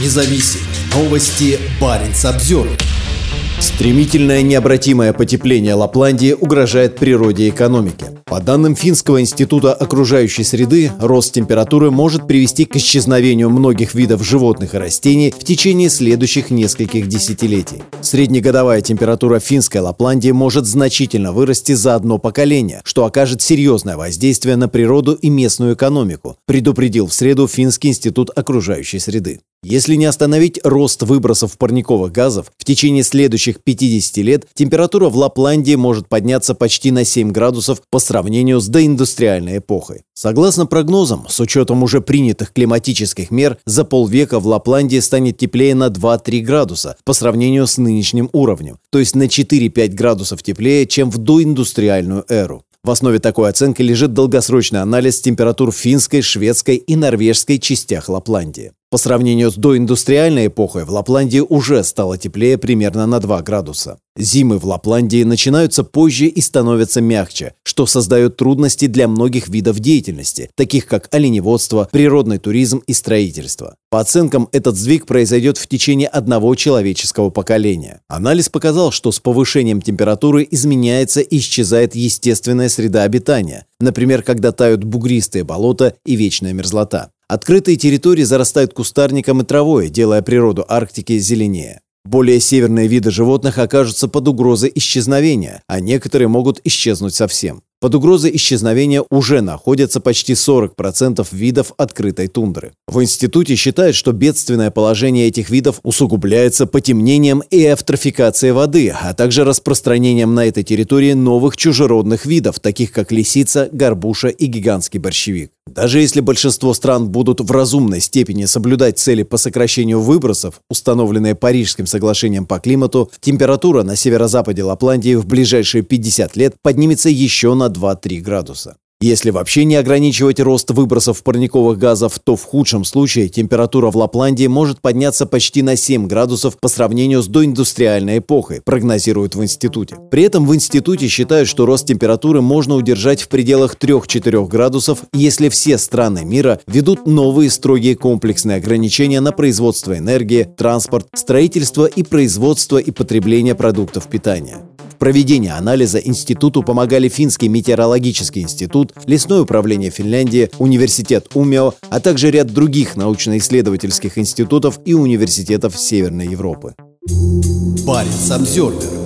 независим. Новости Баренц Обзервер. Стремительное необратимое потепление Лапландии угрожает природе и экономике. По данным Финского института окружающей среды, рост температуры может привести к исчезновению многих видов животных и растений в течение следующих нескольких десятилетий. Среднегодовая температура финской Лапландии может значительно вырасти за одно поколение, что окажет серьезное воздействие на природу и местную экономику, предупредил в среду Финский институт окружающей среды. Если не остановить рост выбросов парниковых газов, в течение следующих 50 лет температура в Лапландии может подняться почти на 7 градусов по сравнению с доиндустриальной эпохой. Согласно прогнозам, с учетом уже принятых климатических мер, за полвека в Лапландии станет теплее на 2-3 градуса по сравнению с нынешним уровнем, то есть на 4-5 градусов теплее, чем в доиндустриальную эру. В основе такой оценки лежит долгосрочный анализ температур финской, шведской и норвежской частях Лапландии. По сравнению с доиндустриальной эпохой в Лапландии уже стало теплее примерно на 2 градуса. Зимы в Лапландии начинаются позже и становятся мягче, что создает трудности для многих видов деятельности, таких как оленеводство, природный туризм и строительство. По оценкам, этот сдвиг произойдет в течение одного человеческого поколения. Анализ показал, что с повышением температуры изменяется и исчезает естественная среда обитания, например, когда тают бугристые болота и вечная мерзлота. Открытые территории зарастают кустарником и травой, делая природу Арктики зеленее. Более северные виды животных окажутся под угрозой исчезновения, а некоторые могут исчезнуть совсем. Под угрозой исчезновения уже находятся почти 40% видов открытой тундры. В институте считают, что бедственное положение этих видов усугубляется потемнением и эвтрофикацией воды, а также распространением на этой территории новых чужеродных видов, таких как лисица, горбуша и гигантский борщевик. Даже если большинство стран будут в разумной степени соблюдать цели по сокращению выбросов, установленные Парижским соглашением по климату, температура на северо-западе Лапландии в ближайшие 50 лет поднимется еще на 2-3 градуса. Если вообще не ограничивать рост выбросов парниковых газов, то в худшем случае температура в Лапландии может подняться почти на 7 градусов по сравнению с доиндустриальной эпохой, прогнозируют в институте. При этом в институте считают, что рост температуры можно удержать в пределах 3-4 градусов, если все страны мира ведут новые строгие комплексные ограничения на производство энергии, транспорт, строительство и производство и потребление продуктов питания. Проведении анализа институту помогали Финский метеорологический институт, Лесное управление Финляндии, Университет Умео, а также ряд других научно-исследовательских институтов и университетов Северной Европы. Баренц Обзервер